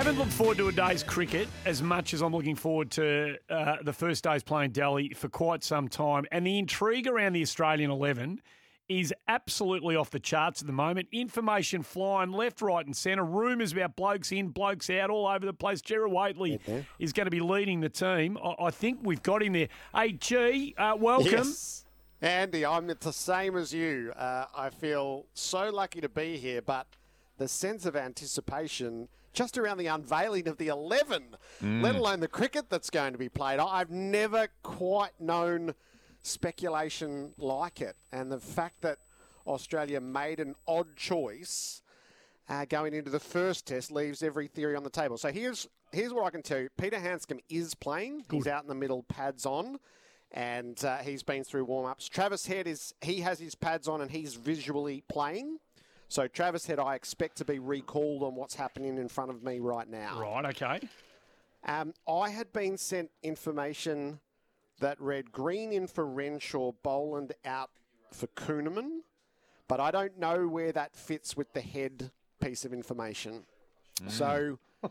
I haven't looked forward to a day's cricket as much as I'm looking forward to uh, the first day's playing Delhi for quite some time. And the intrigue around the Australian 11 is absolutely off the charts at the moment. Information flying left, right, and centre. Rumours about blokes in, blokes out, all over the place. Gerard Whateley is going to be leading the team. I, I think we've got him there. Hey, G, uh, welcome. Yes. Andy, I'm the same as you. Uh, I feel so lucky to be here, but the sense of anticipation just around the unveiling of the 11, let alone the cricket that's going to be played. I've never quite known speculation like it. And the fact that Australia made an odd choice uh, going into the first test leaves every theory on the table. So here's here's what I can tell you: Peter Handscomb is playing. He's out in the middle, pads on, and uh, he's been through warm ups. Travis Head is he has his pads on and he's visually playing. So Travis Head, I expect to be recalled on what's happening in front of me right now. Right, okay. Um, I had been sent information that read Green in for Renshaw, Boland out for Kuhnemann, but I don't know where that fits with the head piece of information. So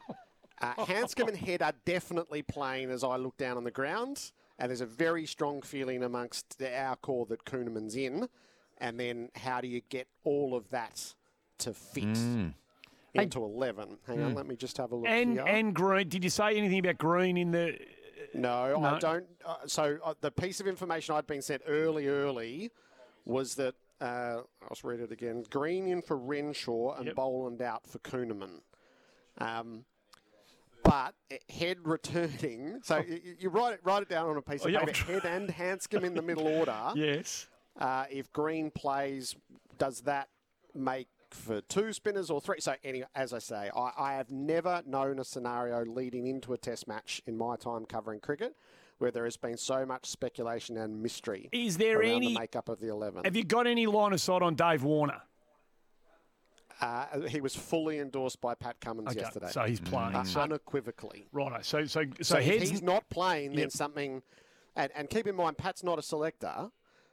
uh, Handscomb and Head are definitely playing as I look down on the ground, and there's a very strong feeling amongst our core that Kuhnemann's in. And then how do you get all of that to fit into 11? Hang on, let me just have a look And here. and Green. Did you say anything about Green in the? No, No. I don't. Uh, so uh, the piece of information I'd been sent early, early, was that uh, I'll just read it again. Green in for Renshaw and Yep. Boland out for Kuhnemann. Um, but head returning. So you, you write it write it down on a piece Oh, of yeah, I'm paper. Head and Handscomb in the middle order. Yes. Uh, if Green plays, does that make for two spinners or three? So, anyway, as I say, I, I have never known a scenario leading into a test match in my time covering cricket where there has been so much speculation and mystery Is there around any? the makeup of the 11. Have you got any line of sight on Dave Warner? Uh, he was fully endorsed by Pat Cummins Okay, yesterday. so he's playing. Uh, So, unequivocally. Right. So so so, So, if he's not playing, then Yep. something. And, and keep in mind, Pat's not a selector,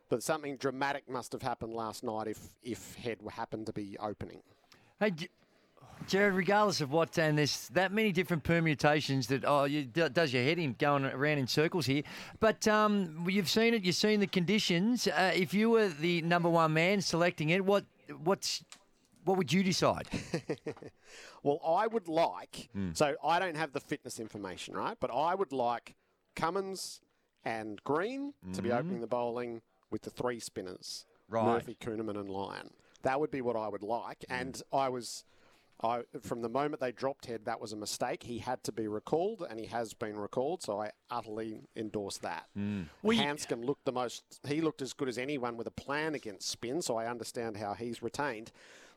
but something dramatic must have happened last night if if Head happened to be opening. Hey, Gerard, regardless of what, and there's that many different permutations that oh, you, does your head in going around in circles here. But um, you've seen it, you've seen the conditions. Uh, if you were the number one man selecting it, what what's what would you decide? Well, I would like, Hmm. so I don't have the fitness information, right? But I would like Cummins and Green to be opening the bowling with the three spinners. Right. Murphy, Kuhnemann, and Lyon. That would be what I would like. Hmm. And I was. I, from the moment they dropped head, that was a mistake. He had to be recalled, and he has been recalled. So I utterly endorse that. Hmm. We- Handscomb looked the most. He looked as good as anyone with a plan against spin. So I understand how he's retained.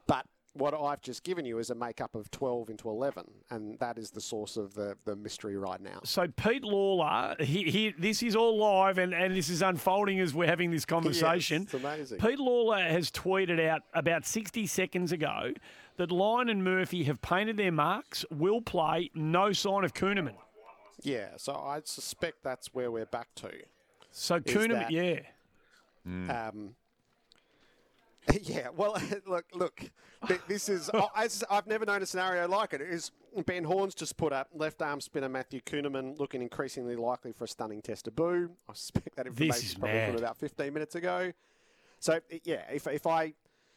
But what I've just given you is a makeup of 12 into 11, and that is the source of the, the mystery right now. So Pete Lalor, he, he, this is all live and, and this is unfolding as we're having this conversation. it's amazing. Pete Lalor has tweeted out about 60 seconds ago that Lyon and Murphy have painted their marks, will play, no sign of Kuhnemann. Yeah, so I suspect that's where we're back to. So Kuhnemann, yeah. Um, yeah, well, look, look. This is I've never known a scenario like it. Is Ben Horne's just put up left arm spinner Matthew Kuhnemann looking increasingly likely for a stunning test debut. I suspect that information is probably mad. from about 15 minutes ago. So yeah, if if I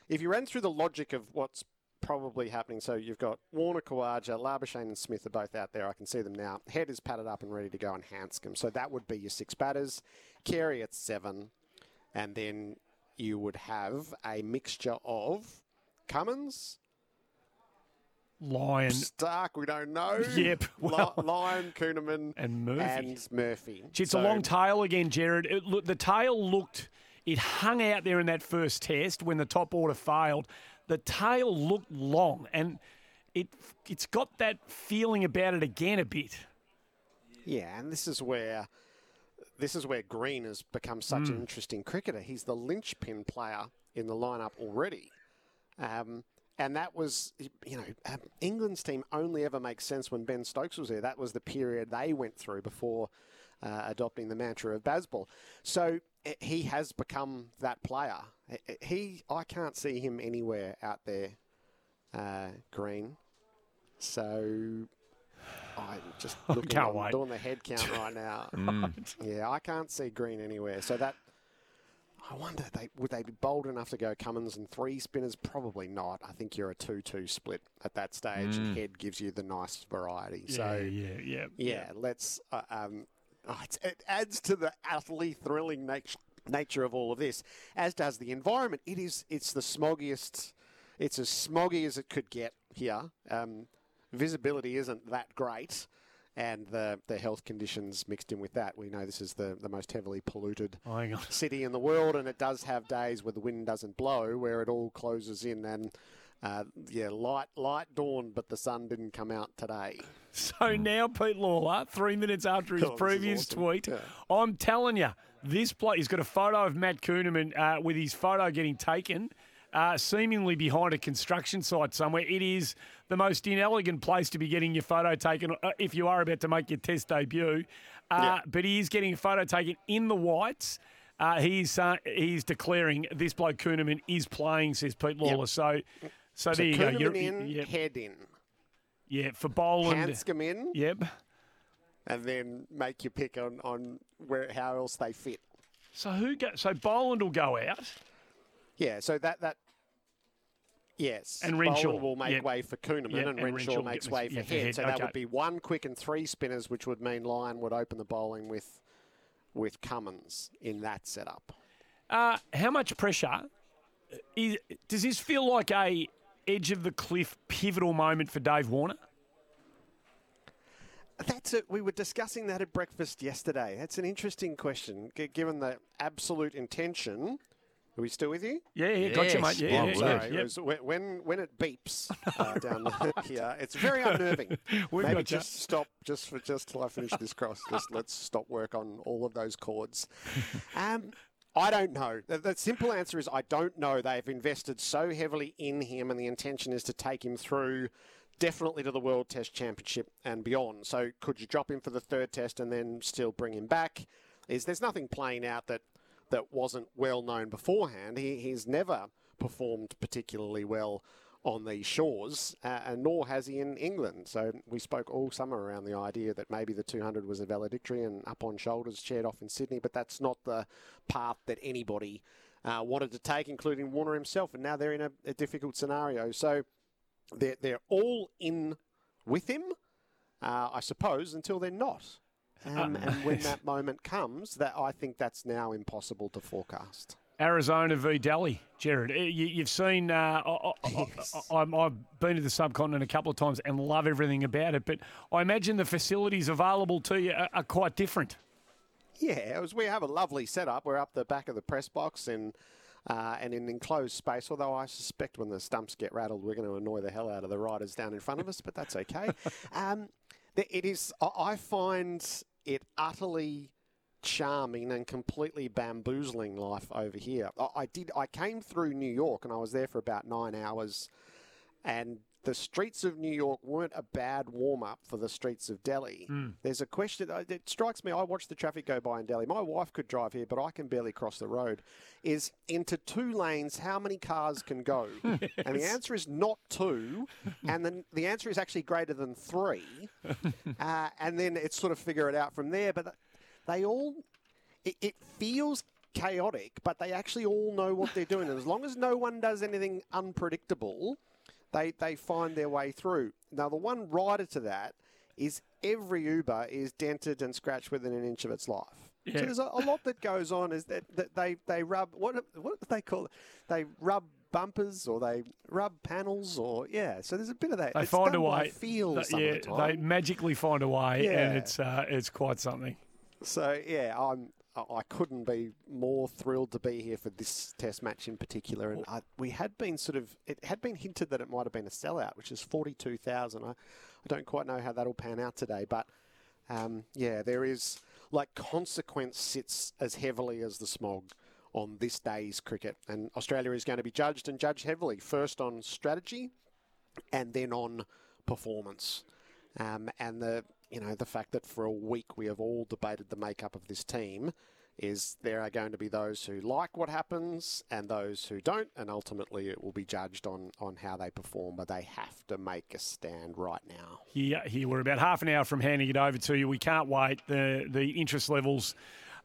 if you ran through the logic of what's probably happening, so you've got Warner, Khawaja, Labuschagne, and Smith are both out there. I can see them now. Head is padded up and ready to go, and Handscomb. So that would be your six batters. Carey at seven, and then you would have a mixture of Cummins, Lyon Stark. We don't know. Yep, well- Lyon, Kuhnemann, and Murphy. and Murphy. Gee, It's So- a long tail again, Gerard. It, look, the tail looked, it hung out there in that first test when the top order failed. The tail looked long, and it it's got that feeling about it again a bit. Yeah, and this is where this is where Green has become such an interesting cricketer. He's the linchpin player in the lineup already. Um, and that was, you know, um, England's team only ever makes sense when Ben Stokes was there. That was the period they went through before uh, adopting the mantra of Bazball. So eh, he has become that player. Eh, eh, He, I can't see him anywhere out there, uh, Green. So I'm just looking. can't I'm doing the head count right now. Yeah, I can't see Green anywhere. So that. I wonder, they would they be bold enough to go Cummins and three spinners? Probably not. I think you're a two-two split at that stage, and head gives you the nice variety. so yeah, yeah, yeah, let's. Uh, um, oh, it's, it adds to the utterly thrilling nature nature of all of this, as does the environment. It is. It's the smoggiest. It's as smoggy as it could get here. Um, visibility isn't that great, and the the health conditions mixed in with that. We know this is the the most heavily polluted Oh, city in the world, and it does have days where the wind doesn't blow, where it all closes in and. Uh, yeah, light light dawn, but the sun didn't come out today. So now Pete Lalor, three minutes after his Oh, previous awesome. tweet, Yeah. I'm telling you, this bloke, he's got a photo of Matt Kuhnemann uh, with his photo getting taken, uh, seemingly behind a construction site somewhere. It is the most inelegant place to be getting your photo taken uh, if you are about to make your test debut. Uh, Yeah. But he is getting a photo taken in the whites. Uh, he's uh, he's declaring this bloke Kuhnemann is playing, says Pete Lalor. So, so, So there you go. You're, in, yeah, head in, yeah, for Boland. Handscomb in, Yep. and then make your pick on, on where how else they fit. So who go? So Boland will go out. Yeah, so that that yes, And Renshaw, Boland will make yep. way for Kuhnemann, Yep, and, and Renshaw, Renshaw makes way for yeah, head. So that would be one quick and three spinners, which would mean Lyon would open the bowling with with Cummins in that setup. Uh, how much pressure is, does this feel like a edge of the cliff pivotal moment for Dave Warner? That's it. We were discussing that at breakfast yesterday. That's an interesting question, given the absolute intention. Are we still with you? Yeah, yeah, gotcha, Yes. mate. Yeah, yeah, Sorry, yeah. it was when- when when it beeps uh, down here, it's very unnerving. We've Maybe got ya. just stop just for just till I finish this cross. Just let's stop work on all of those chords. Um, I don't know. The, the simple answer is I don't know. They've invested so heavily in him, and the intention is to take him through. Definitely to the World Test Championship and beyond. So, could you drop him for the third test and then still bring him back? Is there's nothing playing out that that wasn't well known beforehand. He, he's never performed particularly well on these shores, uh, and nor has he in England. So we spoke all summer around the idea that maybe the 200 was a valedictory and up on shoulders chaired off in Sydney, but that's not the path that anybody uh, wanted to take, including Warner himself. And now they're in a, a difficult scenario. So they're, they're all in with him, uh, I suppose, until they're not. Um, and when that moment comes, that I think that's now impossible to forecast. Arizona v Delhi, Gerard. uh, You, you've seen. Uh, I, I, Yes. I, I'm- I've been to the subcontinent a couple of times and love everything about it, but I imagine the facilities available to you are, are quite different. Yeah, was, we have a lovely setup. We're up the back of the press box and uh, and in enclosed space. Although I suspect when the stumps get rattled, we're going to annoy the hell out of the riders down in front of us, but that's okay. um, it is. I find it utterly charming and completely bamboozling life over here. I, I did. I came through New York and I was there for about nine hours, and the streets of New York weren't a bad warm up for the streets of Delhi. There's a question. uh, It strikes me. I watch the traffic go by in Delhi. My wife could drive here, but I can barely cross the road. Is into two lanes, how many cars can go? And the answer is not two, and then the answer is actually greater than three. Uh, and then it's sort of figure it out from there. But they all, it, it feels chaotic, but they actually all know what they're doing. And as long as no one does anything unpredictable, they, they find their way through. Now, the one rider to that is every Uber is dented and scratched within an inch of its life. Yeah. So there's a, a lot that goes on. Is that, that they they rub what what do they call it? They rub bumpers or they rub panels or yeah. So there's a bit of that. They It's find a way. Feel Th- some yeah, the they magically find a way, and it's uh, it's quite something. So yeah, I'm I- couldn't be more thrilled to be here for this Test match in particular. And I, we had been sort of, it had been hinted that it might have been a sellout, which is 42,000. I, I don't quite know how that'll pan out today, but um, yeah, there is, like, consequence sits as heavily as the smog on this day's cricket. And Australia is going to be judged and judged heavily, first on strategy and then on performance. Um, and the you know the fact that for a week we have all debated the makeup of this team is there are going to be those who like what happens and those who don't, and ultimately it will be judged on on how they perform. But they have to make a stand right now. Here, here we're about half an hour from handing it over to you. We can't wait. The the interest levels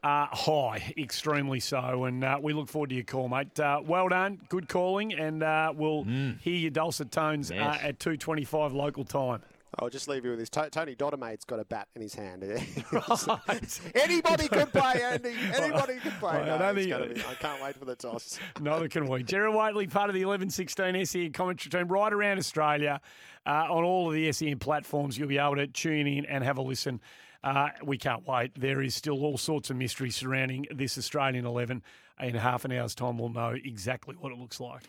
are high, extremely so, and uh, we look forward to your call, mate. Uh, well done, good calling, and uh, we'll hear your dulcet tones Yes. uh, at two twenty five local time. I'll just leave you with this. Tony Dodemaide's got a bat in his hand. Anybody could play, Andy. Anybody could play. I No, think- be- I can't wait for the toss. Neither can we. Gerard Whateley, part of the eleven sixteen SEN commentary team right around Australia uh, on all of the SEN platforms. You'll be able to tune in and have a listen. Uh, we can't wait. There is still all sorts of mystery surrounding this Australian 11. In half an hour's time, we'll know exactly what it looks like.